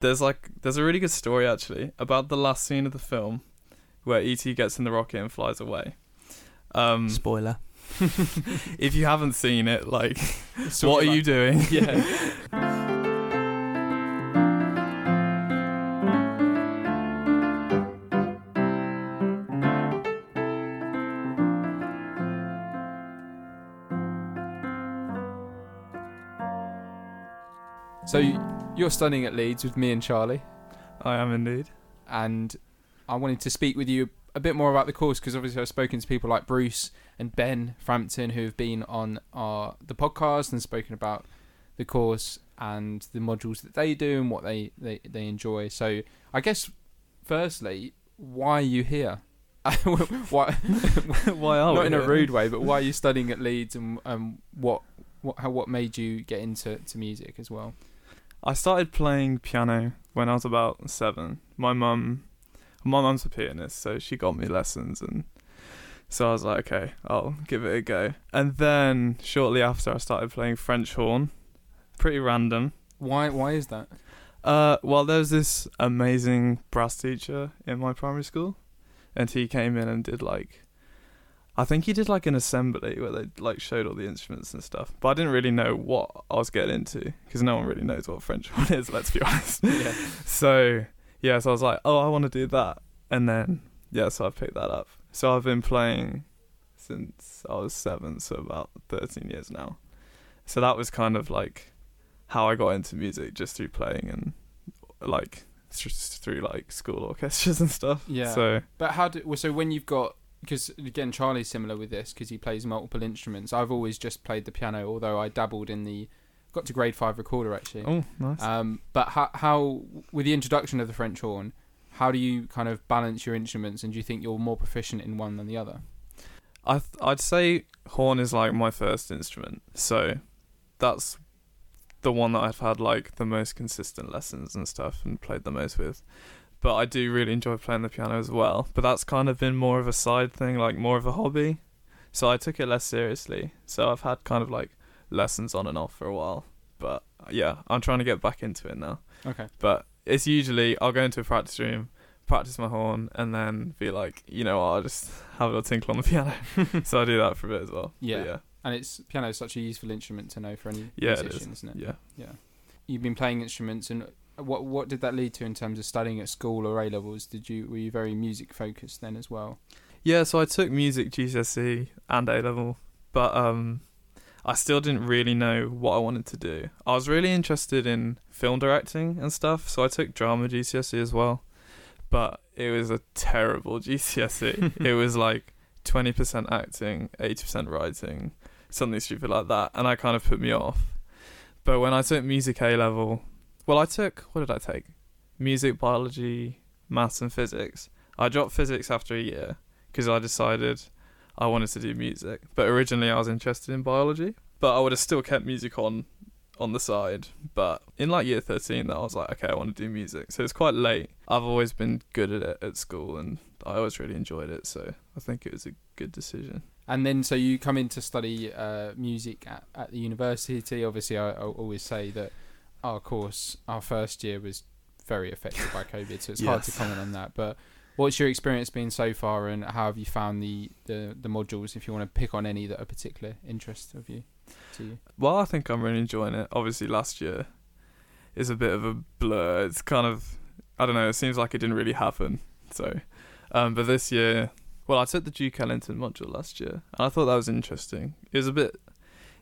There's like there's a really good story actually about the last scene of the film where ET gets in the rocket and flies away. Um, Spoiler. if you haven't seen it, like, what are talking you doing? Yeah. you're studying at Leeds with me and Charlie, I am indeed. and I wanted to speak with you a bit more about the course because obviously I've spoken to people like Bruce and Ben Frampton who have been on our the podcast and spoken about the course and the modules that they do and what they, they, they enjoy. So I guess firstly, why are you here? why Why are not we in a here? rude way, but why are you studying at Leeds and um, what what how, what made you get into to music as well? I started playing piano when I was about seven. My mum, my mum's a pianist, so she got me lessons, and so I was like, okay, I'll give it a go. And then shortly after, I started playing French horn. Pretty random. Why why is that? Uh, well, there was this amazing brass teacher in my primary school, and he came in and did like, I think he did like an assembly where they like showed all the instruments and stuff. But I didn't really know what I was getting into because no one really knows what French horn is. Let's be honest. Yeah. So yeah, so I was like, oh, I want to do that, and then yeah, so I picked that up. So I've been playing since I was seven, so about thirteen years now. So that was kind of like how I got into music, just through playing and like just through like school orchestras and stuff. Yeah. So But how do well, so when you've got because again Charlie's similar with this because he plays multiple instruments. I've always just played the piano, although I dabbled in the got to grade five recorder actually. oh, nice. Um, but how how with the introduction of the French horn, how do you kind of balance your instruments, and do you think you're more proficient in one than the other? I th- I'd say horn is like my first instrument, so that's the one that I've had like the most consistent lessons and stuff and played the most with. But I do really enjoy playing the piano as well. But that's kind of been more of a side thing, like more of a hobby. So I took it less seriously. So I've had kind of like lessons on and off for a while. But yeah, I'm trying to get back into it now. Okay. But it's usually I'll go into a practice room, practice my horn, and then be like, you know, what, I'll just have a little tinkle on the piano. so I do that for a bit as well. But Yeah. yeah, And it's piano is such a useful instrument to know for any Yeah, musician, is. isn't it? yeah. Yeah. You've been playing instruments, and what what did that lead to in terms of studying at school or A levels? Did you were you very music focused then as well? Yeah, so I took music GCSE and A level, but um, I still didn't really know what I wanted to do. I was really interested in film directing and stuff, so I took drama GCSE as well, but it was a terrible GCSE. it was like twenty percent acting, eighty percent writing, something stupid like that, and I kind of put me off. But when I took music A level, well, I took what did I take? Music, biology, maths, and physics. I dropped physics after a year because I decided I wanted to do music. But originally I was interested in biology, but I would have still kept music on on the side. But in like year 13 that I was like, okay, I want to do music. So it's quite late. I've always been good at it at school and I always really enjoyed it, so I think it was a good decision. And then, so you come in to study uh, music at, at the university. Obviously, I, I always say that our course, our first year, was very affected by COVID, so it's hard to comment on that. But what's your experience been so far, and how have you found the, the, the modules? If you want to pick on any that are particular interest of you, to you. Well, I think I'm really enjoying it. Obviously, last year is a bit of a blur. It's kind of, I don't know, it seems like it didn't really happen. So, um, but this year, well, I took the Duke Ellington module last year, and I thought that was interesting. It was a bit,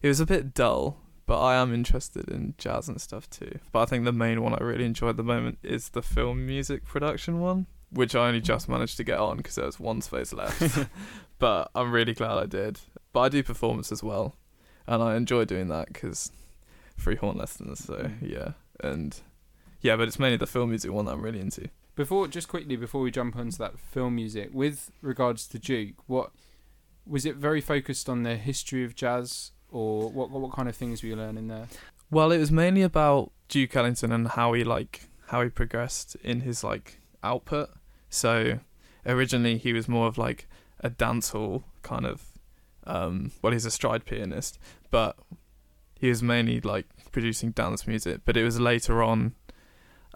it was a bit dull, but I am interested in jazz and stuff too. But I think the main one I really enjoy at the moment is the film music production one, which I only just managed to get on because there was one space left. but I'm really glad I did. But I do performance as well, and I enjoy doing that because free horn lessons. So mm. yeah, and yeah, but it's mainly the film music one that I'm really into. Before, just quickly before we jump onto that film music, with regards to Duke, what was it very focused on the history of jazz, or what what kind of things were you learning there? Well, it was mainly about Duke Ellington and how he like how he progressed in his like output. So originally he was more of like a dancehall kind of um well he's a stride pianist, but he was mainly like producing dance music, but it was later on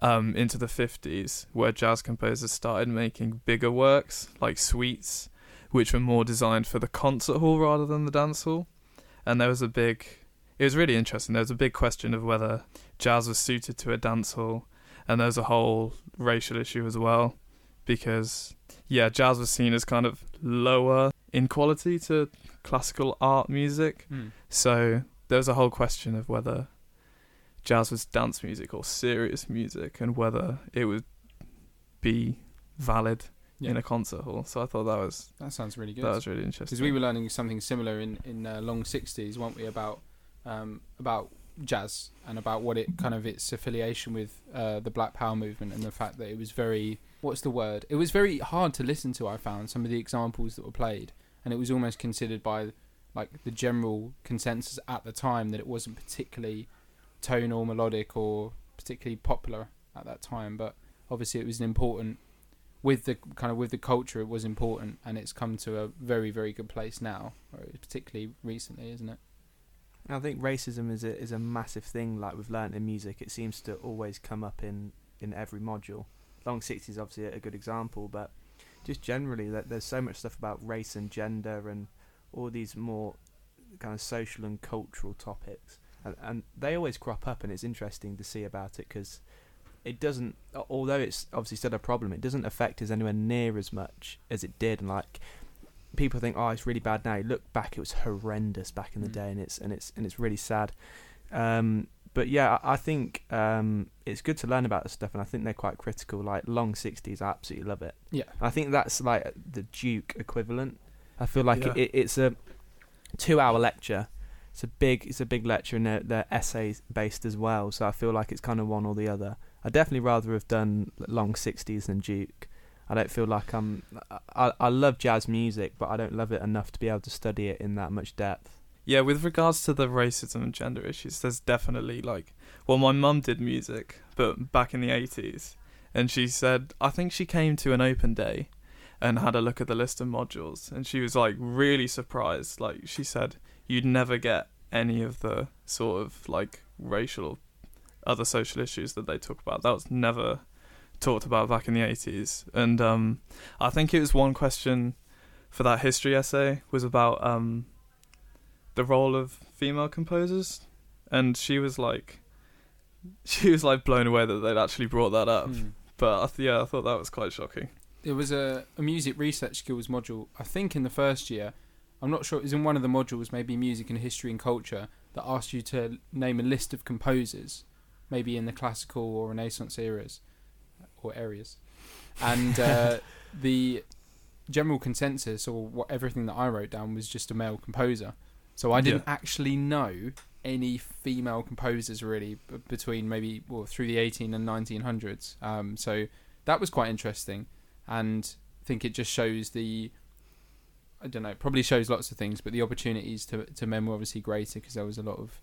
um, into the 50s, where jazz composers started making bigger works, like suites, which were more designed for the concert hall rather than the dance hall. And there was a big, it was really interesting. There was a big question of whether jazz was suited to a dance hall. And there's a whole racial issue as well, because, yeah, jazz was seen as kind of lower in quality to classical art music. Mm. So there was a whole question of whether jazz was dance music or serious music and whether it would be valid Yeah. in a concert hall. So I thought that was That sounds really good. that was really interesting. because we were learning something similar in in uh, long sixties, weren't we? About um, about jazz and about what it kind of its affiliation with uh, the Black Power movement and the fact that it was very what's the word? It was very hard to listen to. I found some of the examples that were played, and it was almost considered by like the general consensus at the time that it wasn't particularly tonal, melodic, or particularly popular at that time. But obviously, it was an important with the kind of with the culture. It was important, and it's come to a very very good place now, particularly recently, isn't it? I think racism is a is a massive thing. Like we've learnt in music, it seems to always come up in in every module. Long sixties obviously a good example, but just generally, that there's so much stuff about race and gender and all these more kind of social and cultural topics, and, and they always crop up, and it's interesting to see about it because it doesn't. Although it's obviously still a problem, it doesn't affect us anywhere near as much as it did. And like people think, oh, it's really bad now. You look back, it was horrendous back in the Mm. day, and it's and it's and it's really sad. Um, but yeah, I, I think um, it's good to learn about this stuff, and I think they're quite critical. Like long sixties, I absolutely love it. Yeah. I think that's like the Duke equivalent. I feel like Yeah. it, it's a two-hour lecture. It's a big, it's a big lecture, and they're, they're essays based as well. So I feel like it's kind of one or the other. I'd definitely rather have done long sixties than Duke. I don't feel like I'm. I, I love jazz music, but I don't love it enough to be able to study it in that much depth. Yeah, with regards to the racism and gender issues, there's definitely like, well, my mum did music, but back in the 80s, and she said, I think she came to an open day and had a look at the list of modules, and she was like really surprised. Like, she said, you'd never get any of the sort of like racial other social issues that they talk about. That was never talked about back in the 80s. And um, I think it was one question for that history essay was about um, the role of female composers, and she was like, she was like blown away that they'd actually brought that up. Mm. But I th- yeah, I thought that was quite shocking. There was a, a music research skills module, I think in the first year. I'm not sure, it was in one of the modules, maybe music and history and culture, that asked you to name a list of composers, maybe in the classical or Renaissance eras, or areas. And uh, the general consensus, or what everything that I wrote down, was just a male composer. So I didn't actually know any female composers really b- between maybe well through the 18 and 1900s. Um, so that was quite interesting, and I think it just shows the I don't know, probably shows lots of things, but the opportunities to to men were obviously greater because there was a lot of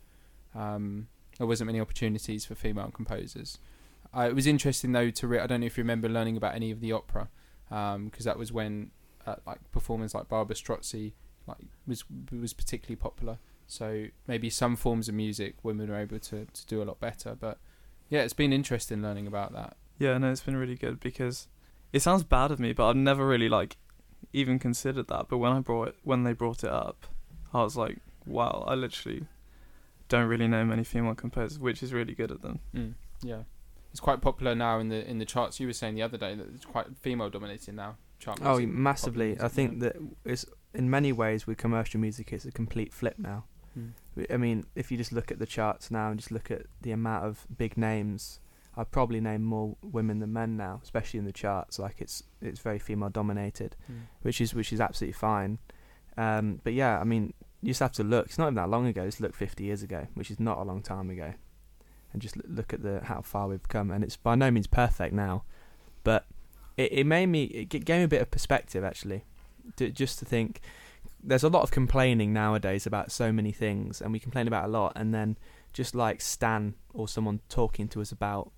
um, there wasn't many opportunities for female composers. Uh, it was interesting though to re- I don't know if you remember learning about any of the opera because that was when uh, like performers like Barbara Strozzi like was was particularly popular. So maybe some forms of music women are able to, to do a lot better. But yeah, it's been interesting learning about that. Yeah, no, it's been really good because it sounds bad of me, but I've never really like even considered that. But when I brought it, when they brought it up, I was like, wow, I literally don't really know many female composers, which is really good at them. Mm, yeah, it's quite popular now in the in the charts. You were saying the other day that it's quite female dominated now. Chart Oh, massively! popular I think yeah. that it's in many ways with commercial music, it's a complete flip now. Mm. I mean, if you just look at the charts now and just look at the amount of big names, I'd probably name more women than men now, especially in the charts. Like it's it's very female dominated, Mm. which is which is absolutely fine. Um, but yeah, I mean, you just have to look. It's not even that long ago. Just look 50 years ago, which is not a long time ago, and just look at the how far we've come. And it's by no means perfect now, but it, it made me it gave me a bit of perspective actually, to, just to think. There's a lot of complaining nowadays about so many things, and we complain about a lot, and then just like Stan or someone talking to us about,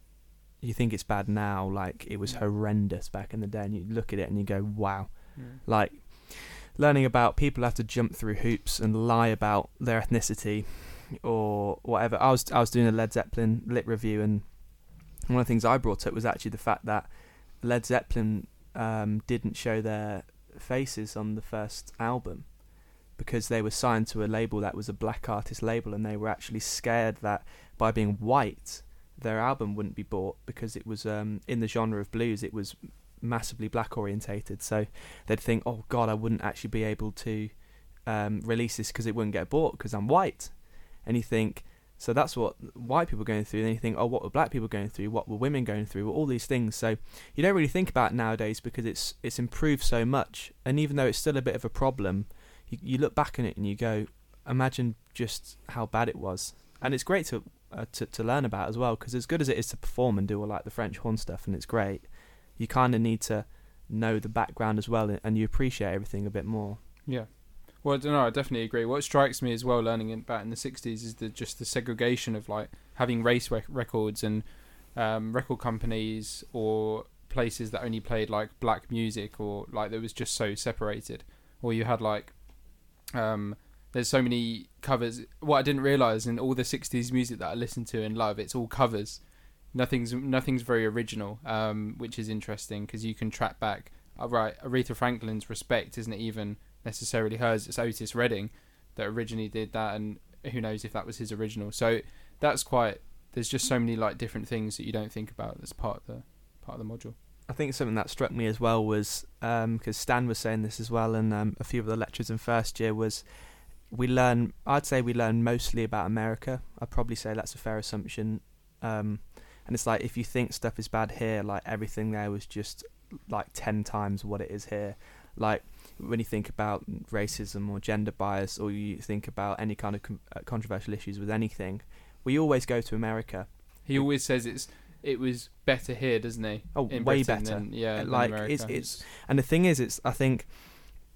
you think it's bad now, like it was Mm. horrendous back in the day, and you look at it and you go, wow, Yeah. like learning about people have to jump through hoops and lie about their ethnicity or whatever. I was I was doing a Led Zeppelin lit review and one of the things I brought up was actually the fact that Led Zeppelin um, didn't show their faces on the first album because they were signed to a label that was a black artist label, and they were actually scared that by being white, their album wouldn't be bought because it was um, in the genre of blues. It was massively black orientated, so they'd think, "Oh God, I wouldn't actually be able to um, release this because it wouldn't get bought because I'm white." And you think, so that's what white people are going through. And you think, oh, what were black people going through? What were women going through? All these things. So you don't really think about nowadays because it's it's improved so much. And even though it's still a bit of a problem, you, you look back on it and you go, imagine just how bad it was. And it's great to uh, to, to learn about as well because as good as it is to perform and do all like the French horn stuff and it's great, you kind of need to know the background as well and you appreciate everything a bit more. Yeah. Well, know. I definitely agree. What strikes me as well, learning about in the '60s, is the just the segregation of like having race rec- records and um, record companies or places that only played like black music or like that was just so separated. Or you had like um, there's so many covers. What I didn't realize in all the '60s music that I listen to and love, it's all covers. Nothing's nothing's very original, um, which is interesting because you can track back. Uh, right, Aretha Franklin's "Respect" isn't even necessarily hers. It's Otis Redding that originally did that, and who knows if that was his original. So that's quite. There's just so many like different things that you don't think about as part of the part of the module. I think something that struck me as well was because um, Stan was saying this as well, and um, a few of the lecturers in first year was we learn. I'd say we learn mostly about America. I'd probably say that's a fair assumption. Um, and it's like if you think stuff is bad here, like everything there was just like ten times what it is here. Like when you think about racism or gender bias, or you think about any kind of com- uh, controversial issues with anything, we always go to America. He always says it's it was better here, doesn't he? Oh, In way Britain better. Than, yeah, like it's it's and the thing is, it's I think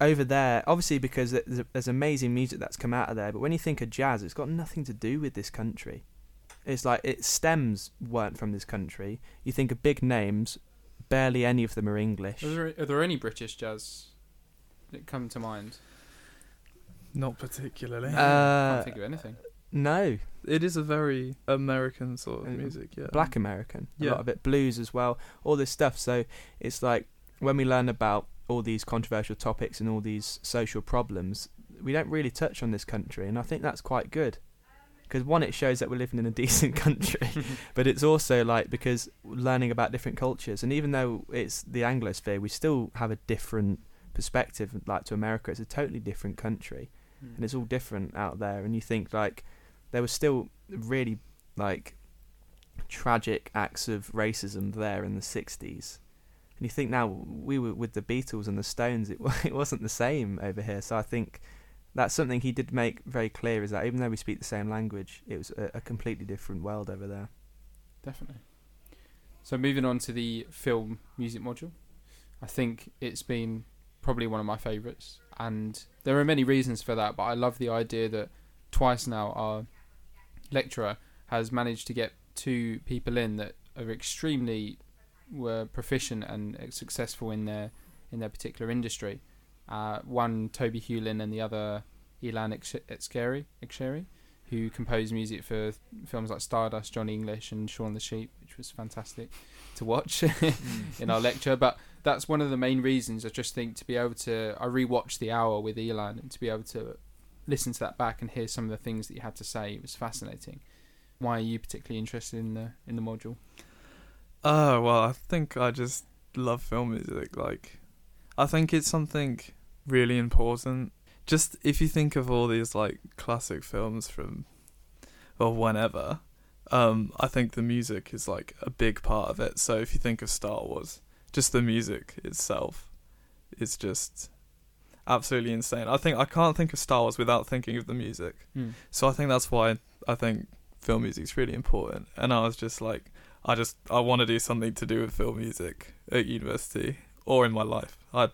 over there, obviously because there's, there's amazing music that's come out of there, but when you think of jazz, it's got nothing to do with this country. It's like its stems weren't from this country. You think of big names, barely any of them are English. Are there, are there any British jazz that come to mind? Not particularly. I Uh, can't think of anything. no, it is a very American sort of music, yeah. black American. A Yeah. lot of it blues as well. All this stuff. So it's like when we learn about all these controversial topics and all these social problems, we don't really touch on this country, and I think that's quite good. Because one, it shows that we're living in a decent country, but it's also like because learning about different cultures, and even though it's the Anglosphere, we still have a different perspective. Like to America, it's a totally different country hmm. and it's all different out there and you think like there was still really like tragic acts of racism there in the 60s and you think now we were with the Beatles and the Stones it, it wasn't the same over here. So I think that's something he did make very clear is that even though we speak the same language it was a, a completely different world over there Definitely. So moving on to the film music module, I think it's been probably one of my favourites, and there are many reasons for that. But I love the idea that twice now our lecturer has managed to get two people in that are extremely were proficient and successful in their in their particular industry. Uh, one Toby Hewlin and the other Ilan Eshkeri, who composed music for films like Stardust, Johnny English, and Shaun the Sheep, which was fantastic to watch in our lecture. But that's one of the main reasons I just think to be able to I rewatched the hour with Elan and to be able to listen to that back and hear some of the things that you had to say it was fascinating. Why are you particularly interested in the in the module? Oh well, I think I just love film music. Like, I think it's something really important. Just if you think of all these like classic films from, well, whenever, um, I think the music is like a big part of it. So if you think of Star Wars, just the music itself is just absolutely insane. I think I can't think of Star Wars without thinking of the music. Hmm. So I think that's why I think film music's really important. And I was just like, I just I want to do something to do with film music at university or in my life. I'd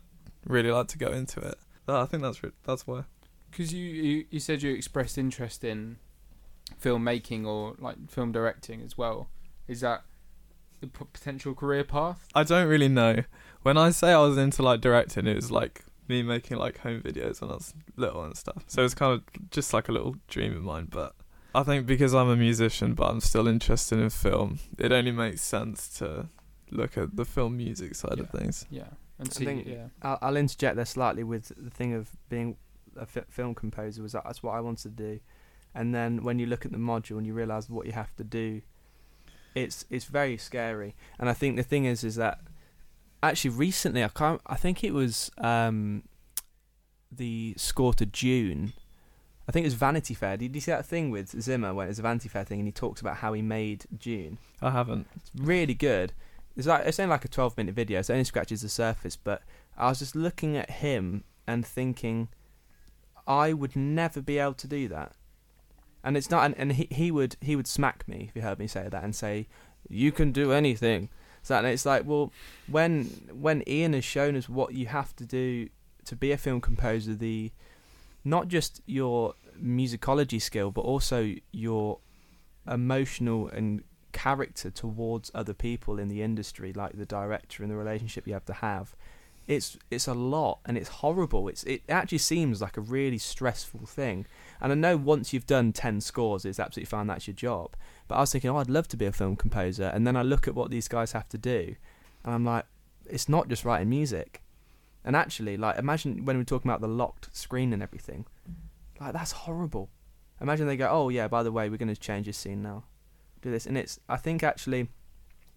really like to go into it. I think that's re- that's why. Because you, you you said you expressed interest in filmmaking or like film directing as well. Is that the p- potential career path? I don't really know. When I say I was into like directing, it was like me making like home videos when I was little and stuff. So it's kind of just like a little dream of mine. But I think because I'm a musician, but I'm still interested in film, it only makes sense to look at the film music side of things. Yeah, and I think yeah. I'll, I'll interject there slightly with the thing of being a fi- film composer was that that's what I wanted to do, and then when you look at the module and you realise what you have to do, it's it's very scary. And I think the thing is is that actually recently I can't I think it was um, the score to Dune. I think it was Vanity Fair. Did you see that thing with Zimmer when it was a Vanity Fair thing and he talks about how he made Dune? I haven't. It's really good. It's like it's only like a twelve minute video, so it only scratches the surface. But I was just looking at him and thinking, I would never be able to do that. And it's not, and, and he he would he would smack me if he heard me say that and say, "You can do anything." So and it's like, well, when when Ian has shown us what you have to do to be a film composer, the not just your musicology skill, but also your emotional and character towards other people in the industry, like the director and the relationship you have to have. It's it's a lot and it's horrible. It's it actually seems like a really stressful thing. And I know once you've done ten scores, it's absolutely fine. That's your job. But I was thinking, oh, I'd love to be a film composer. And then I look at what these guys have to do, and I'm like, it's not just writing music. And actually, like, imagine when we're talking about the locked screen and everything, like that's horrible. Imagine they go, oh yeah, by the way, we're going to change this scene now do this. And it's, I think actually,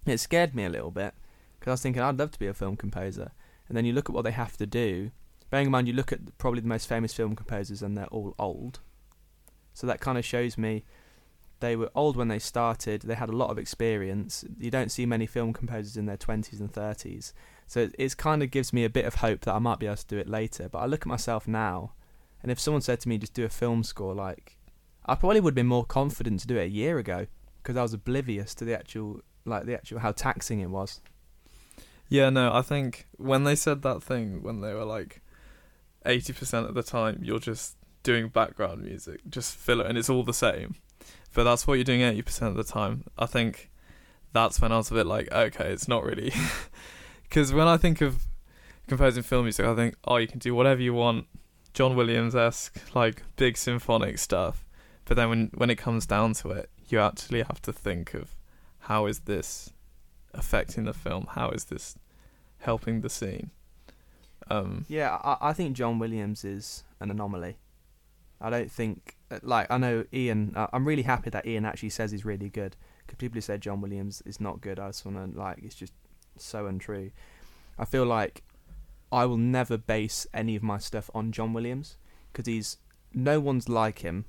it scared me a little bit because I was thinking I'd love to be a film composer. And then you look at what they have to do. Bearing in mind, you look at probably the most famous film composers and they're all old. So that kind of shows me they were old when they started. They had a lot of experience. You don't see many film composers in their 20s and 30s. So it it's kind of gives me a bit of hope that I might be able to do it later. But I look at myself now, and if someone said to me, just do a film score, like, I probably would have been more confident to do it a year ago because I was oblivious to the actual like the actual how taxing it was. Yeah, no, I think when they said that thing, when they were like, 80% of the time, you're just doing background music, just fill it, and it's all the same. But that's what you're doing 80% of the time. I think that's when I was a bit like, okay, it's not really. Because when I think of composing film music, I think, oh, you can do whatever you want, John Williams esque, like big symphonic stuff. But then when, when it comes down to it, you actually have to think of how is this affecting the film? How is this helping the scene? Um, Yeah, I, I think John Williams is an anomaly. I don't think like I know Ian. Uh, I'm really happy that Ian actually says he's really good. Because people who say John Williams is not good, I just want to like it's just so untrue. I feel like I will never base any of my stuff on John Williams because he's no one's like him.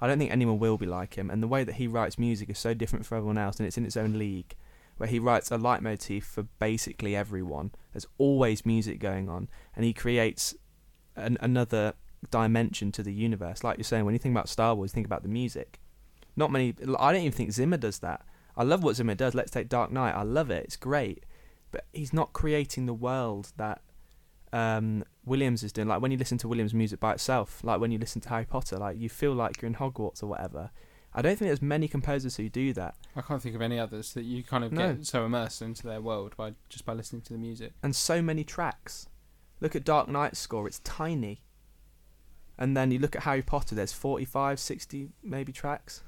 I don't think anyone will be like him, and the way that he writes music is so different for everyone else, and it's in its own league, where he writes a leitmotif for basically everyone. There's always music going on, and he creates an, another dimension to the universe. Like you're saying, when you think about Star Wars, think about the music. Not many. I don't even think Zimmer does that. I love what Zimmer does. Let's take Dark Knight. I love it. It's great, but he's not creating the world that um, Williams is doing. Like when you listen to Williams' music by itself, like when you listen to Harry Potter, like you feel like you're in Hogwarts or whatever. I don't think there's many composers who do that. I can't think of any others that you kind of No. get so immersed into their world by just by listening to the music. and so many tracks. Look at Dark Knight's score, it's tiny. And then you look at Harry Potter, there's 45, 60 maybe tracks.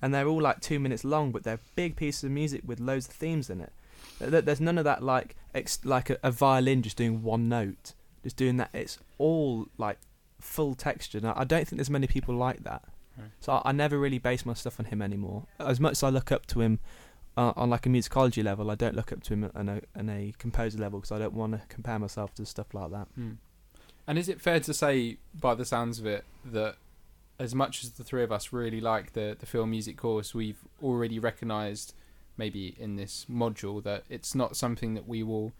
And they're all like two minutes long, but they're big pieces of music with loads of themes in it. Th- th- There's none of that like ex- like a, a violin just doing one note, just doing that. It's all like full texture. And I don't think there's many people like that. Right. So I, I never really base my stuff on him anymore. As much as I look up to him uh, on like a musicology level, I don't look up to him on a, on a composer level because I don't want to compare myself to stuff like that. Hmm. And is it fair to say, by the sounds of it, that as much as the three of us really like the the film music course, we've already recognised, maybe in this module, that it's not something that we will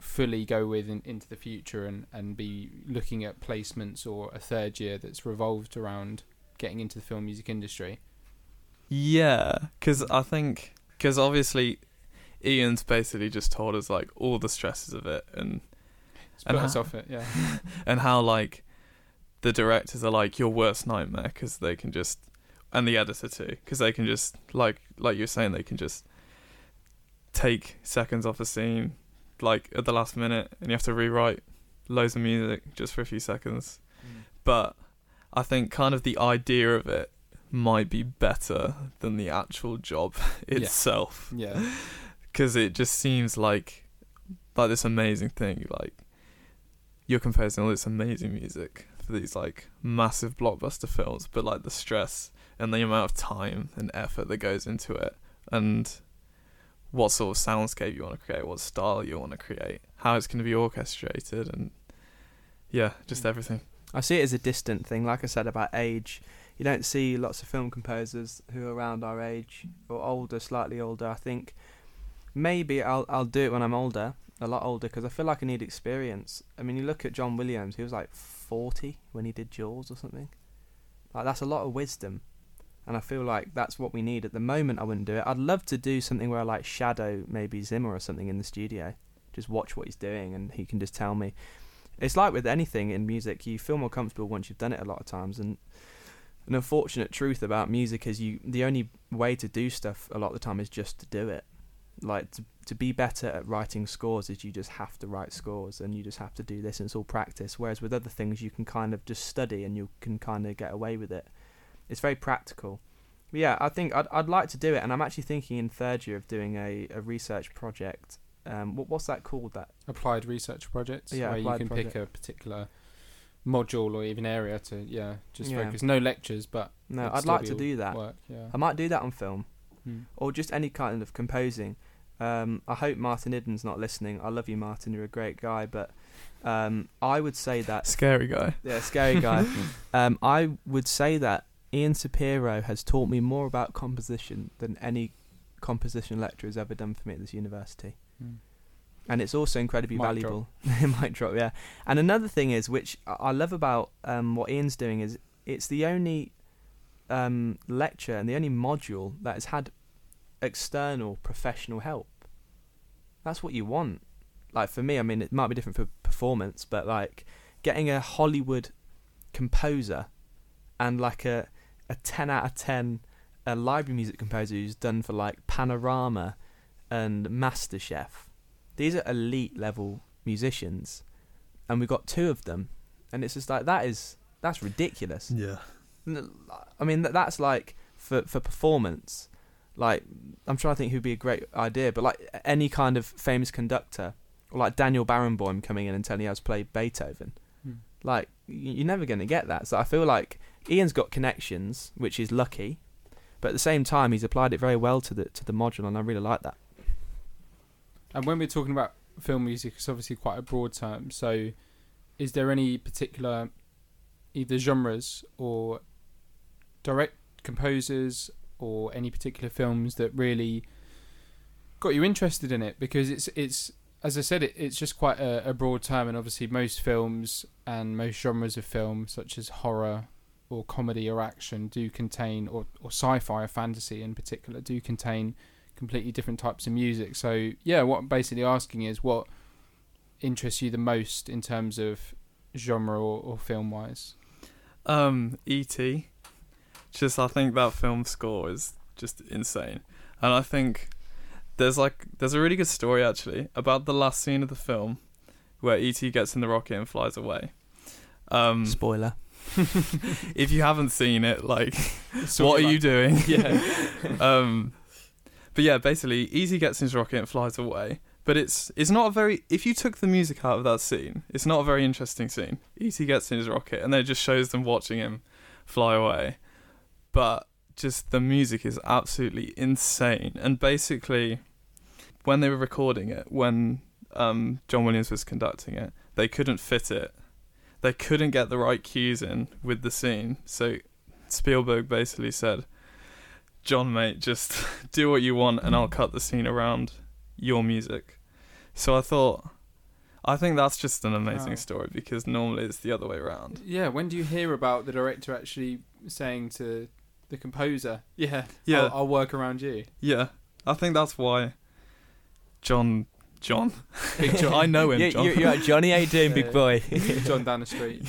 fully go with in, into the future and, and be looking at placements or a third year that's revolved around getting into the film music industry. Yeah, because I think because obviously Ian's basically just told us like all the stresses of it and It's And how- off it, yeah. and how like the directors are like your worst nightmare because they can just and the editor too because they can just like like you're saying they can just take seconds off a scene like at the last minute and you have to rewrite loads of music just for a few seconds. Mm. But I think kind of the idea of it might be better than the actual job itself. Yeah. because it just seems like like this amazing thing like you're composing all this amazing music for these like massive blockbuster films but like the stress and the amount of time and effort that goes into it and what sort of soundscape you want to create what style you want to create how it's going to be orchestrated and yeah just Mm. everything I see it as a distant thing. Like I said about age, you don't see lots of film composers who are around our age or older, slightly older. I think maybe I'll I'll do it when I'm older, a lot older, because I feel like I need experience. I mean, you look at John Williams; he was like 40 when he did Jaws or something. Like that's a lot of wisdom, and I feel like that's what we need at the moment. I wouldn't do it. I'd love to do something where I like shadow maybe Zimmer or something in the studio, just watch what he's doing, and he can just tell me it's like with anything in music you feel more comfortable once you've done it a lot of times and an unfortunate truth about music is you the only way to do stuff a lot of the time is just to do it like to, to be better at writing scores is you just have to write scores and you just have to do this and it's all practice whereas with other things you can kind of just study and you can kind of get away with it it's very practical but yeah i think I'd, I'd like to do it and i'm actually thinking in third year of doing a, a research project um, what, what's that called that Applied research project. Yeah, where you can project. pick a particular module or even area to yeah just Yeah. focus. No lectures, but no i'd like to do that Work, yeah. i might do that on film Hmm. or just any kind of composing. Um, I hope Martin Iddon's not listening. I love you, Martin. You're a great guy, but um, I would say that scary guy yeah, scary guy. um, I would say that Ian Sapiro has taught me more about composition than any composition lecturer has ever done for me at this university, Hmm. and it's also incredibly Mic valuable. it might drop, yeah. And another thing is, which I I love about um, what Ian's doing is, it's the only um, lecture and the only module that has had external professional help. That's what you want. Like for me, I mean, it might be different for performance, but like getting a Hollywood composer and like a a ten out of ten a library music composer who's done for like Panorama and MasterChef. These are elite level musicians, and we've got two of them, and it's just like that is that's ridiculous. yeah I mean, that that's like for for performance. Like, I'm trying to think who'd be a great idea, but like any kind of famous conductor, or like Daniel Barenboim coming in and telling you how to play Beethoven. Hmm. Like, y- you're never going to get that. So I feel like Ian's got connections, which is lucky, but at the same time, he's applied it very well to the to the module, and I really like that. And when we're talking about film music, it's obviously quite a broad term. So, is there any particular either genres or direct composers or any particular films that really got you interested in it? Because it's it's as I said, it, it's just quite a, a broad term, and obviously most films and most genres of film, such as horror or comedy or action, do contain or or sci-fi or fantasy in particular, do contain completely different types of music. So yeah, what I'm basically asking is what interests you the most in terms of genre or, or film wise. Um, E.T. Just, I think that film score is just insane, and I think there's like there's a really good story actually about the last scene of the film where E.T. gets in the rocket and flies away. Um, Spoiler. if you haven't seen it, like, what are you doing? Yeah. um, but yeah, basically, ET gets in his rocket and flies away. But it's it's not a very. If you took the music out of that scene, it's not a very interesting scene. ET gets in his rocket, and then it just shows them watching him fly away. But just the music is absolutely insane. And basically, when they were recording it, when um, John Williams was conducting it, they couldn't fit it. They couldn't get the right cues in with the scene. So Spielberg basically said, John, mate, just do what you want and I'll cut the scene around your music. So I thought, I think that's just an amazing Wow. story because normally it's the other way around. Yeah, when do you hear about the director actually saying to the composer, "Yeah, Yeah. I'll, I'll work around you"? Yeah, I think that's why John, John, Big John, I know him, You, John. you, you're like, Johnny, how you doing, Yeah. big boy? John down the street.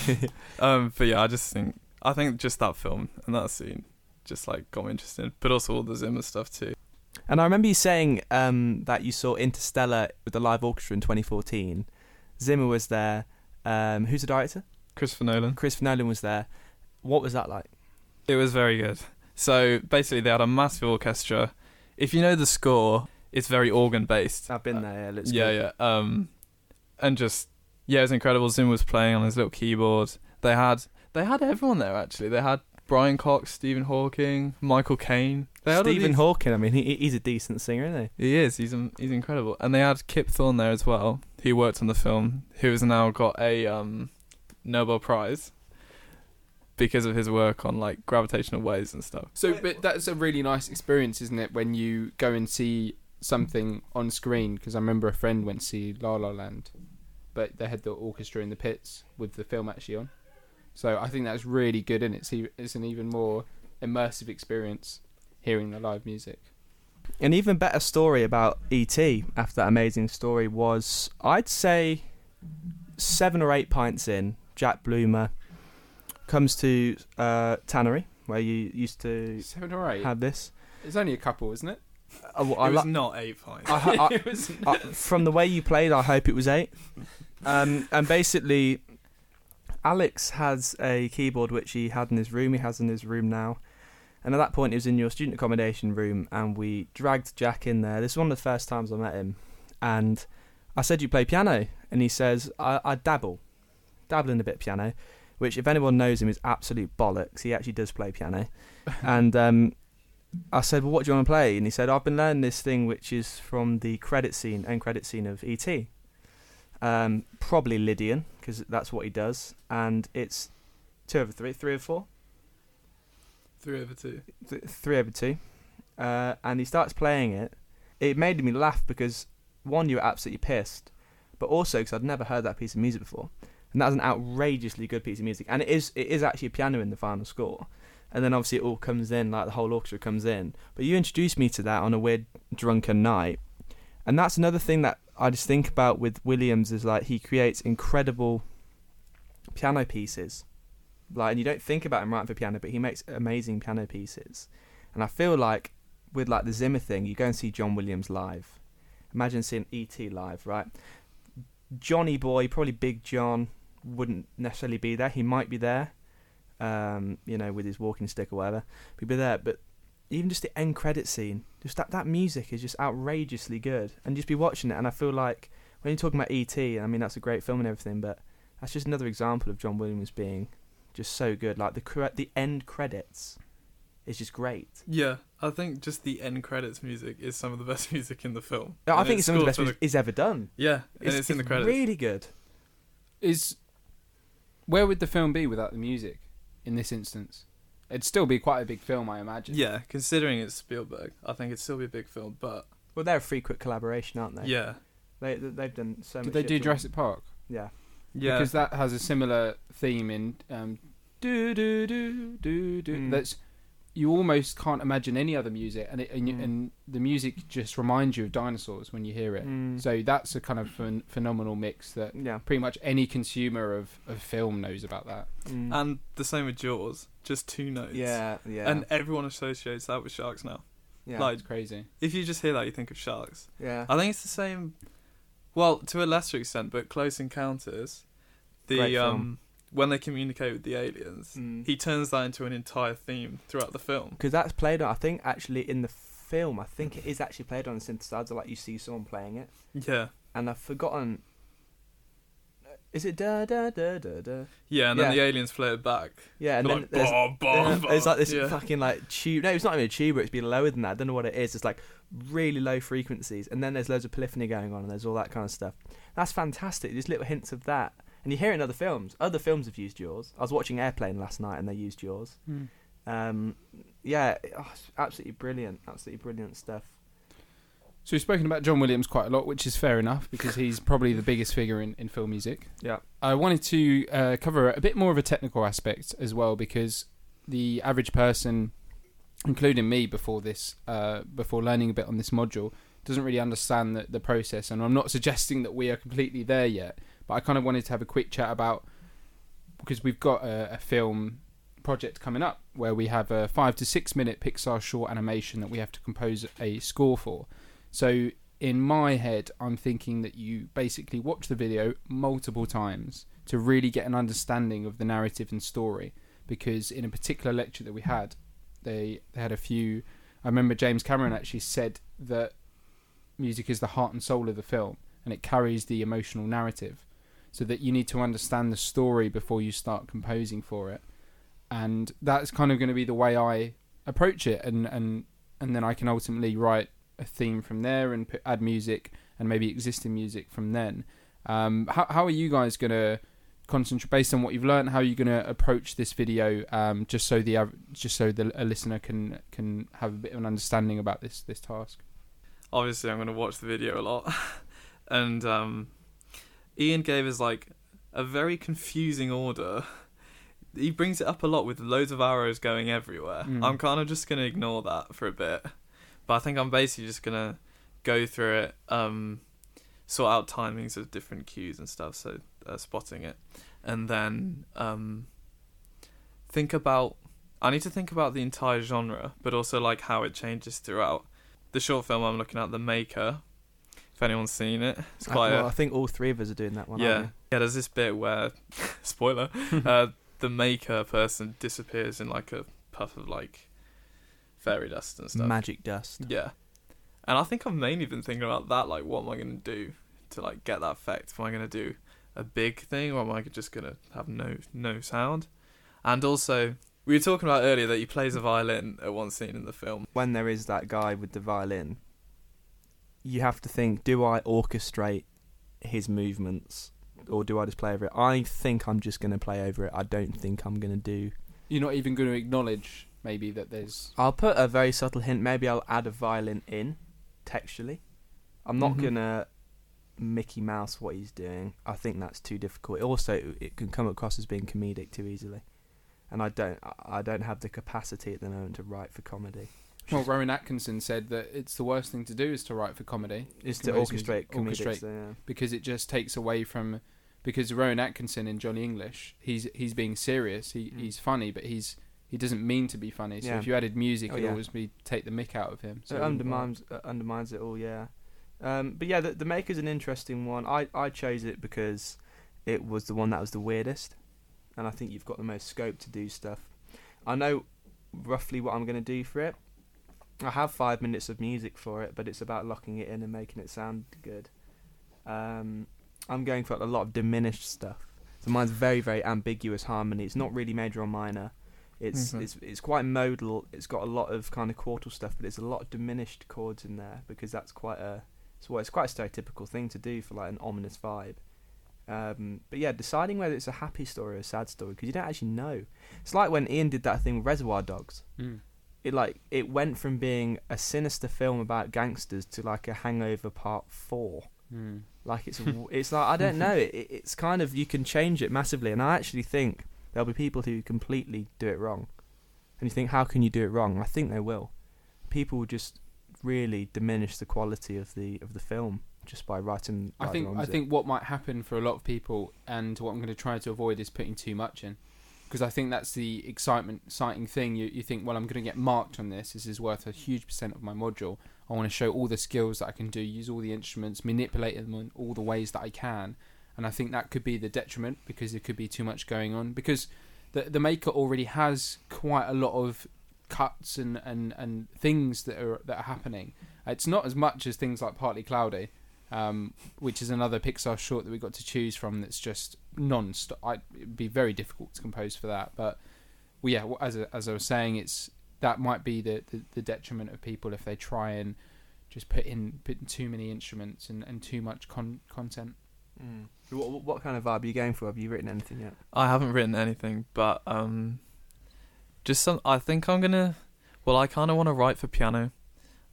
um, but yeah, I just think, I think just that film and that scene just like got me interested, but also all the Zimmer stuff too. And I remember you saying um, that you saw Interstellar with the live orchestra in 2014. Zimmer was there. Um, who's the director? Christopher Nolan. Chris Nolan was there. What was that like? It was very good. So basically, they had a massive orchestra. If you know the score, it's very organ based. I've been there. Yeah, it looks yeah, good. yeah. Um, and just yeah, it was incredible. Zim was playing on his little keyboard. They had they had everyone there actually. They had Brian Cox, Stephen Hawking, Michael Caine. They had Stephen these- Hawking. I mean, he, he's a decent singer, isn't he? He is. He's um, he's incredible. And they had Kip Thorne there as well. He worked on the film. Who has now got a um, Nobel Prize because of his work on like gravitational waves and stuff. So, but that's a really nice experience, isn't it? When you go and see something on screen. Because I remember a friend went to see La La Land, but they had the orchestra in the pits with the film actually on. So I think that's really good, and it's it's an even more immersive experience hearing the live music. An even better story about E.T. after that amazing story was, I'd say, seven or eight pints in, Jack Bloomer comes to uh, Tannery, where you used to Seven or eight. have this. It's only a couple, isn't it? Well, I it was not eight pints. I, I, from the way you played, I hope it was eight. Um, and basically, Alex has a keyboard which he had in his room. He has in his room now. And at that point, he was in your student accommodation room, and we dragged Jack in there. This is one of the first times I met him. And I said, You play piano? And he says, I, I dabble. Dabble in a bit of piano, which, if anyone knows him, is absolute bollocks. He actually does play piano. and um, I said, "Well, what do you want to play?" And he said, "I've been learning this thing, which is from the credit scene, end credit scene of ET. Um, probably Lydian, because that's what he does, and it's two over three, three over four, Three over two. th- three over two, uh, and he starts playing it. It made me laugh because one, you were absolutely pissed, but also because I'd never heard that piece of music before, and that was an outrageously good piece of music, and it is it is actually a piano in the final score, and then obviously it all comes in like the whole orchestra comes in. But you introduced me to that on a weird drunken night, and that's another thing that I just think about with Williams is like he creates incredible piano pieces, like and you don't think about him writing for piano, but he makes amazing piano pieces, and I feel like with like the Zimmer thing, you go and see John Williams live. Imagine seeing E.T. live, right? Johnny Boy, probably Big John, wouldn't necessarily be there. He might be there, um, you know, with his walking stick or whatever. He'd be there, but even just the end credit scene, just that that music is just outrageously good, and just be watching it, and I feel like when you're talking about E.T., I mean that's a great film and everything, but that's just another example of John Williams being just so good. Like the cre- the end credits is just great. Yeah, I think just the end credits music is some of the best music in the film. I And think it's some of the best for music he's ever done. Yeah, and it's, in the credits. really good. is where would the film be without the music in this instance? It'd still be quite a big film, I imagine. Yeah, considering it's Spielberg, I think it'd still be a big film. But Well, they're a frequent collaboration, aren't they? yeah, They they- they've done so much. Did they do for- Jurassic Park? Yeah. yeah, Because that has a similar theme in um, do do do do do. Mm. That's you almost can't imagine any other music, and it, and, Mm. and the music just reminds you of dinosaurs when you hear it. Mm. So that's a kind of phen- phenomenal mix that yeah. pretty much any consumer of, of film knows about that. Mm. and the same with Jaws, just two notes. yeah, yeah, and everyone associates that with sharks now. yeah, like- It's crazy. If you just hear that, you think of sharks. yeah. I think it's the same. Well, to a lesser extent, but Close Encounters, the Great film. um when they communicate with the aliens, Mm. he turns that into an entire theme throughout the film. because that's played on. I think actually in the film, I think it is actually played on a synthesizer. Like you see someone playing it, Yeah, and I've forgotten. Is it da da da da da? yeah, and then Yeah. the aliens play it back. Yeah, and They're then like, there's, "Bah, bah, bah." It's like this Yeah. fucking like tube. No, it's not even a tuba. It's been lower than that. I don't know what it is. It's like really low frequencies, and then there's loads of polyphony going on, and there's all that kind of stuff. That's fantastic. There's little hints of that, and you hear it in other films. Other films have used yours. I was watching Airplane last night, and they used yours. Um, yeah, oh, it's absolutely brilliant. Absolutely brilliant stuff. So we've spoken about John Williams quite a lot, which is fair enough because he's probably the biggest figure in, in film music. Yeah. I wanted to uh, cover a bit more of a technical aspect as well because the average person, including me before this, uh, before learning a bit on this module, doesn't really understand the, the process. And I'm not suggesting that we are completely there yet, but I kind of wanted to have a quick chat about because we've got a, a film project coming up where we have a five to six minute Pixar short animation that we have to compose a score for. So in my head, I'm thinking that you basically watch the video multiple times to really get an understanding of the narrative and story. Because in a particular lecture that we had, they they had a few. I remember James Cameron actually said that music is the heart and soul of the film, and it carries the emotional narrative, so that you need to understand the story before you start composing for it, and that's kind of going to be the way I approach it, and and and then I can ultimately write a theme from there and put, add music and maybe existing music from then. Um, how how are you guys going to concentrate based on what you've learned? How are you going to approach this video? Um, just so the just so the a listener can can have a bit of an understanding about this this task. Obviously, I'm going to watch the video a lot, and um, Ian gave us like a very confusing order. He brings it up a lot with loads of arrows going everywhere. Mm. I'm kind of just going to ignore that for a bit, but I think I'm basically just going to go through it, um, sort out timings of different cues and stuff, so uh, spotting it, and then um, think about. I need to think about the entire genre, but also like how it changes throughout. The short film I'm looking at, The Maker. If anyone's seen it, it's quite well, a, I think all three of us are doing that one. yeah, yeah. There's this bit where, spoiler, uh, the maker person disappears in like a puff of like fairy dust and stuff. Magic dust. Yeah, and I think I've mainly been thinking about that. Like, what am I going to do to like get that effect? Am I going to do a big thing, or am I just going to have no no sound? And also, we were talking about earlier that he plays a violin at one scene in the film. When there is that guy with the violin, you have to think: Do I orchestrate his movements, or do I just play over it? I think I'm just going to play over it. I don't think I'm going to do. You're not even going to acknowledge maybe that there's. I'll put a very subtle hint. Maybe I'll add a violin in textually. I'm not Mhm. gonna Mickey Mouse what he's doing. I think that's too difficult. Also, it can come across as being comedic too easily, and I don't. I don't have the capacity at the moment to write for comedy. Well, Rowan Atkinson said that it's the worst thing to do is to write for comedy Is to orchestrate orchestrate. yeah. because it just takes away from because Rowan Atkinson in Johnny English he's he's being serious he Mm. he's funny but he's he doesn't mean to be funny so Yeah. if you added music Oh, it'd yeah. always be take the mick out of him so it it wouldn't work. undermines uh, undermines it all. Yeah, um, but yeah, the, the Maker's an interesting one. I I chose it because it was the one that was the weirdest, and I think you've got the most scope to do stuff. I know roughly what I'm going to do for it. I have five minutes of music for it, but it's about locking it in and making it sound good. Um, I'm going for a lot of diminished stuff. So mine's very very ambiguous harmony. It's not really major or minor. It's Mhm. it's it's quite modal. It's got a lot of kind of quartal stuff, but it's a lot of diminished chords in there because that's quite a it's well, it's quite a stereotypical thing to do for like an ominous vibe. Um, but yeah, deciding whether it's a happy story or a sad story because you don't actually know. It's like when Ian did that thing with Reservoir Dogs. Mm. It like it went from being a sinister film about gangsters to like a Hangover Part Four. Mm. Like it's it's like I don't know. It, it- it's kind of you can change it massively, and I actually think there'll be people who completely do it wrong. And you think, how can you do it wrong? I think they will. People will just really diminish the quality of the of the film just by writing. I think I music. think what might happen for a lot of people and what I'm going to try to avoid is putting too much in because I think that's the excitement exciting thing. You you think well I'm going to get marked on this. This is worth a huge percent of my module. I want to show all the skills that I can do use all the instruments manipulate them in all the ways that I can. And I think that could be the detriment because there could be too much going on because the the maker already has quite a lot of cuts and, and, and things that are that are happening. It's not as much as things like partly cloudy um, which is another Pixar short that we got to choose from. That's just non-stop. I, it'd be very difficult to compose for that. But well, yeah, as I- as I was saying, it's that might be the, the, the detriment of people if they try and just put in put in too many instruments and, and too much con- content. Mm. What, what- what kind of vibe are you going for? Have you written anything yet? I haven't written anything, but um, just some. I think I'm gonna. Well, I kind of want to write for piano,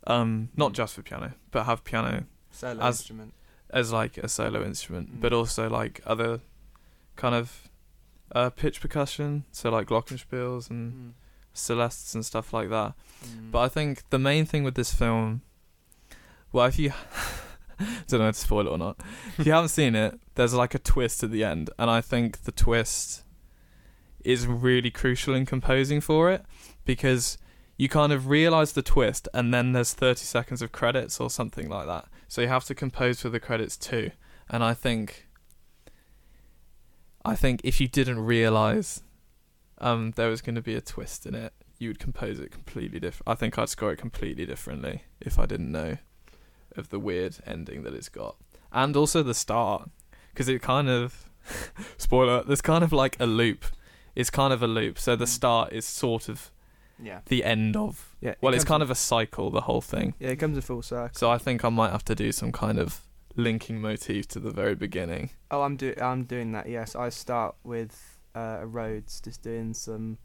um, not just for piano, but have piano Solo As- instrument. as like a solo instrument, Mm. but also like other kind of uh, pitch percussion, so like glockenspiels and Mm. celestes and stuff like that. Mm. But I think the main thing with this film, well, if you don't know to spoil it or not, if you haven't seen it, there's like a twist at the end, and I think the twist is really crucial in composing for it because you kind of realize the twist, and then there's 30 seconds of credits or something like that. So you have to compose for the credits too, and I think. I think if you didn't realize um, there was going to be a twist in it, you would compose it completely different. I think I'd score it completely differently if I didn't know of the weird ending that it's got, and also the start because it kind of spoiler. There's kind of like a loop. It's kind of a loop. So the Mm. start is sort of Yeah. the end of. Yeah. it Well, it's comes kind in- of a cycle. The whole thing. Yeah, it comes a full circle. So I think I might have to do some kind of linking motif to the very beginning. Oh, I'm do I'm doing that. Yes, I start with uh, Rhodes, just doing some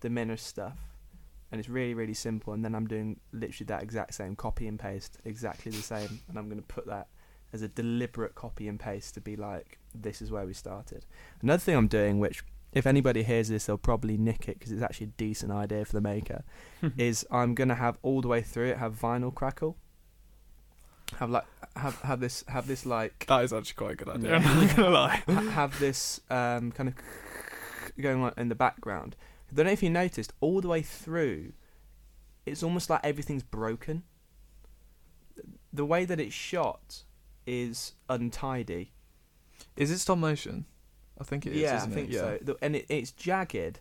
diminished stuff, and it's really really simple. And then I'm doing literally that exact same copy and paste, exactly the same. And I'm going to put that as a deliberate copy and paste to be like, this is where we started. Another thing I'm doing, which if anybody hears this, they'll probably nick it because it's actually a decent idea for the maker. is I'm gonna have all the way through it have vinyl crackle. Have like have have this have this like That is actually quite a good idea. I'm not gonna lie. ha- have this um, kind of going on in the background. I don't know if you noticed, all the way through, it's almost like everything's broken. The way that it's shot is untidy. Is it stop motion? I think it is. yeah, I think it? So. The, and it, it's jagged,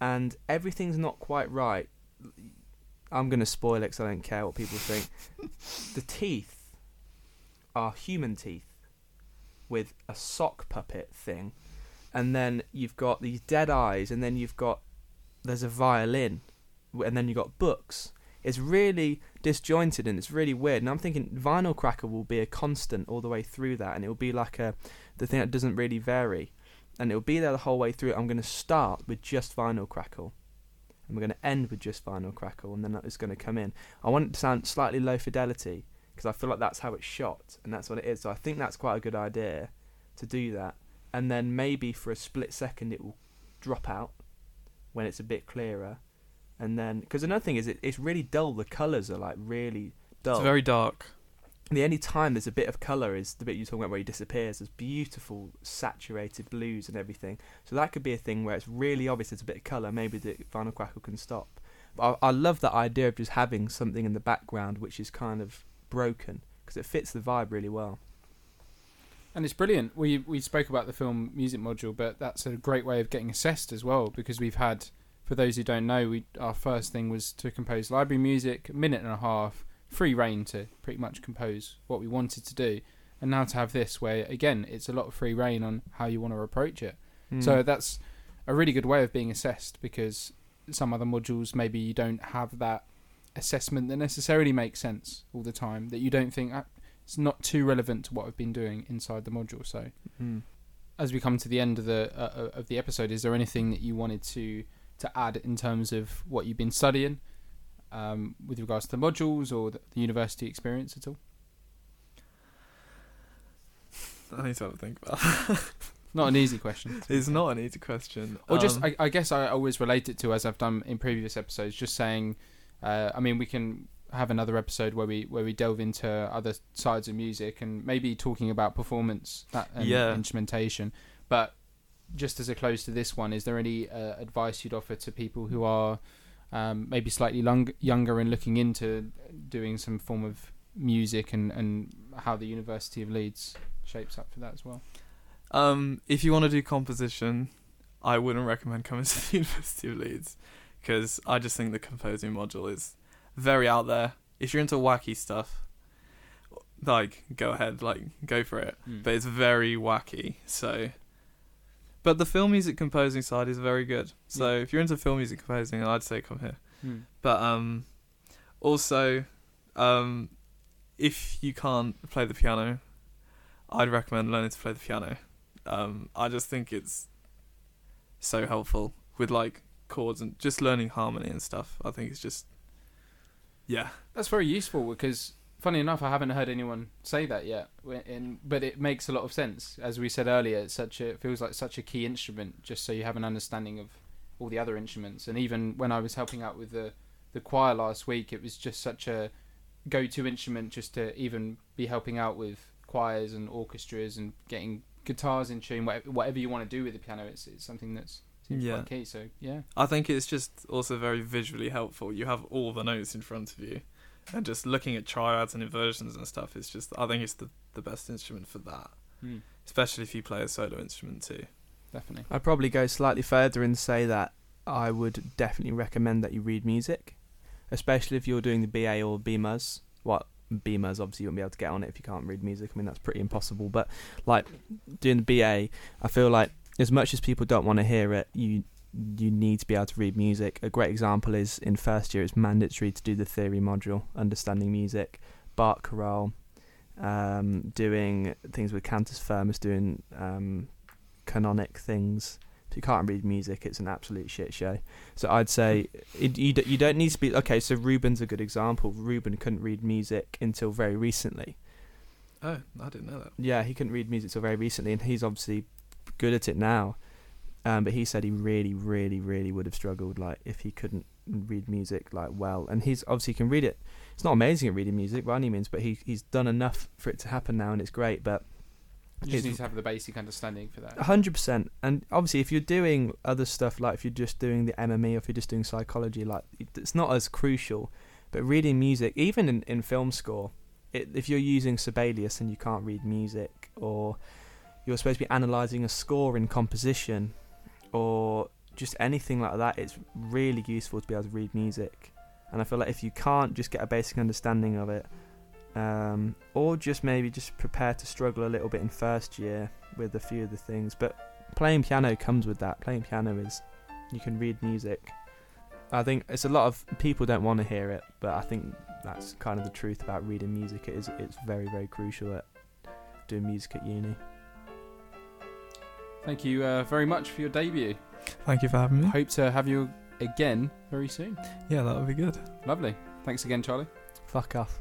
and everything's not quite right. I'm gonna spoil it 'cause I don't care what people think. the teeth are human teeth with a sock puppet thing, and then you've got these dead eyes, and then you've got there's a violin, and then you've got books. It's really disjointed and it's really weird. And I'm thinking vinyl cracker will be a constant all the way through that, and it'll be like a the thing that doesn't really vary, and it'll be there the whole way through. I'm going to start with just vinyl crackle, and we're going to end with just vinyl crackle, and then that is going to come in. I want it to sound slightly low fidelity because I feel like that's how it's shot, and that's what it is. So I think that's quite a good idea to do that, and then maybe for a split second it will drop out when it's a bit clearer, and then because another thing is it, it's really dull. The colours are like really dull It's very dark. The only time there's a bit of colour is the bit you're talking about where he disappears. There's beautiful saturated blues and everything. So that could be a thing where it's really obvious there's a bit of colour. Maybe the Vinyl Crackle can stop. But I, I love that idea of just having something in the background which is kind of broken because it fits the vibe really well. And it's brilliant. We we spoke about the film music module, but that's a great way of getting assessed as well because we've had, for those who don't know, we our first thing was to compose library music, a minute and a half, free reign to pretty much compose what we wanted to do, and now to have this where again it's a lot of free reign on how you want to approach it. Hmm. So that's a really good way of being assessed because some other modules maybe you don't have that assessment that necessarily makes sense all the time that you don't think "Ah, it's not too relevant to what I've been doing inside the module. So Hmm. as we come to the end of the uh, of the episode, is there anything that you wanted to to add in terms of what you've been studying um, with regards to the modules or the, the university experience at all? I need to have a think about. Not an easy question. it's not an easy question. Or just, Um, I, I guess I always relate it to, as I've done in previous episodes, just saying, uh, I mean, we can have another episode where we where we delve into other sides of music and maybe talking about performance that, and Yeah. instrumentation. But just as a close to this one, is there any uh, advice you'd offer to people who are um, maybe slightly lung- younger and looking into doing some form of music and, and how the University of Leeds shapes up for that as well? Um, if you want to do composition, I wouldn't recommend coming to the University of Leeds because I just think the composing module is very out there. If you're into wacky stuff, like go ahead, like go for it. Mm. But it's very wacky. So, but the film music composing side is very good. So Yeah. if you're into film music composing, I'd say come here. Mm. But um, also, um, if you can't play the piano, I'd recommend learning to play the piano. Um, I just think it's so helpful with like chords and just learning harmony and stuff. I think it's just, yeah, That's very useful because, funny enough, I haven't heard anyone say that yet. In, but it makes a lot of sense, as we said earlier. It's such a it feels like such a key instrument, just so you have an understanding of all the other instruments. And even when I was helping out with the the choir last week, it was just such a go-to instrument just to even be helping out with choirs and orchestras and getting guitars in tune. Whatever, whatever you want to do with the piano, it's it's something that's seems Yeah. quite key. So yeah, I think it's just also very visually helpful. You have all the notes in front of you, and just looking at triads and inversions and stuff is just. I think it's the the best instrument for that, Mm, especially if you play a solo instrument too. definitely. I'd probably go slightly further and say that I would definitely recommend that you read music, especially if you're doing the BA or BMUS. What BMUS obviously you won't be able to get on it if you can't read music. I mean that's pretty impossible. But like doing the BA, I feel like as much as people don't want to hear it, you you need to be able to read music. A great example is in first year, it's mandatory to do the theory module, understanding music, Bach chorale, um, doing things with cantus firmus, doing um, canonic things. If you can't read music, it's an absolute shit show. So I'd say it, you, d- you don't need to be okay. So Ruben's a good example. Ruben couldn't read music until very recently. Oh, I didn't know that. Yeah, he couldn't read music until very recently, and he's obviously good at it now. Um, but he said he really, really, really would have struggled like if he couldn't read music like well. And he's obviously can read it. It's not amazing at reading music by any means, but he he's done enough for it to happen now, and it's great. But You just need to have the basic understanding for that. hundred percent. And obviously, if you're doing other stuff like if you're just doing the MME or if you're just doing psychology, like it's not as crucial. But reading music, even in, in film score, it, if you're using Sibelius and you can't read music, or you're supposed to be analysing a score in composition, or just anything like that, it's really useful to be able to read music. And I feel like if you can't just get a basic understanding of it, um, or just maybe just prepare to struggle a little bit in first year with a few of the things. But playing piano comes with that. Playing piano is you can read music. I think it's a lot of people don't want to hear it, but I think that's kind of the truth about reading music. It is it's very very crucial at doing music at uni. Thank you uh, very much for your debut. Thank you for having me. Hope to have you again very soon. Yeah, that would be good. Lovely. Thanks again, Charlie. Fuck off.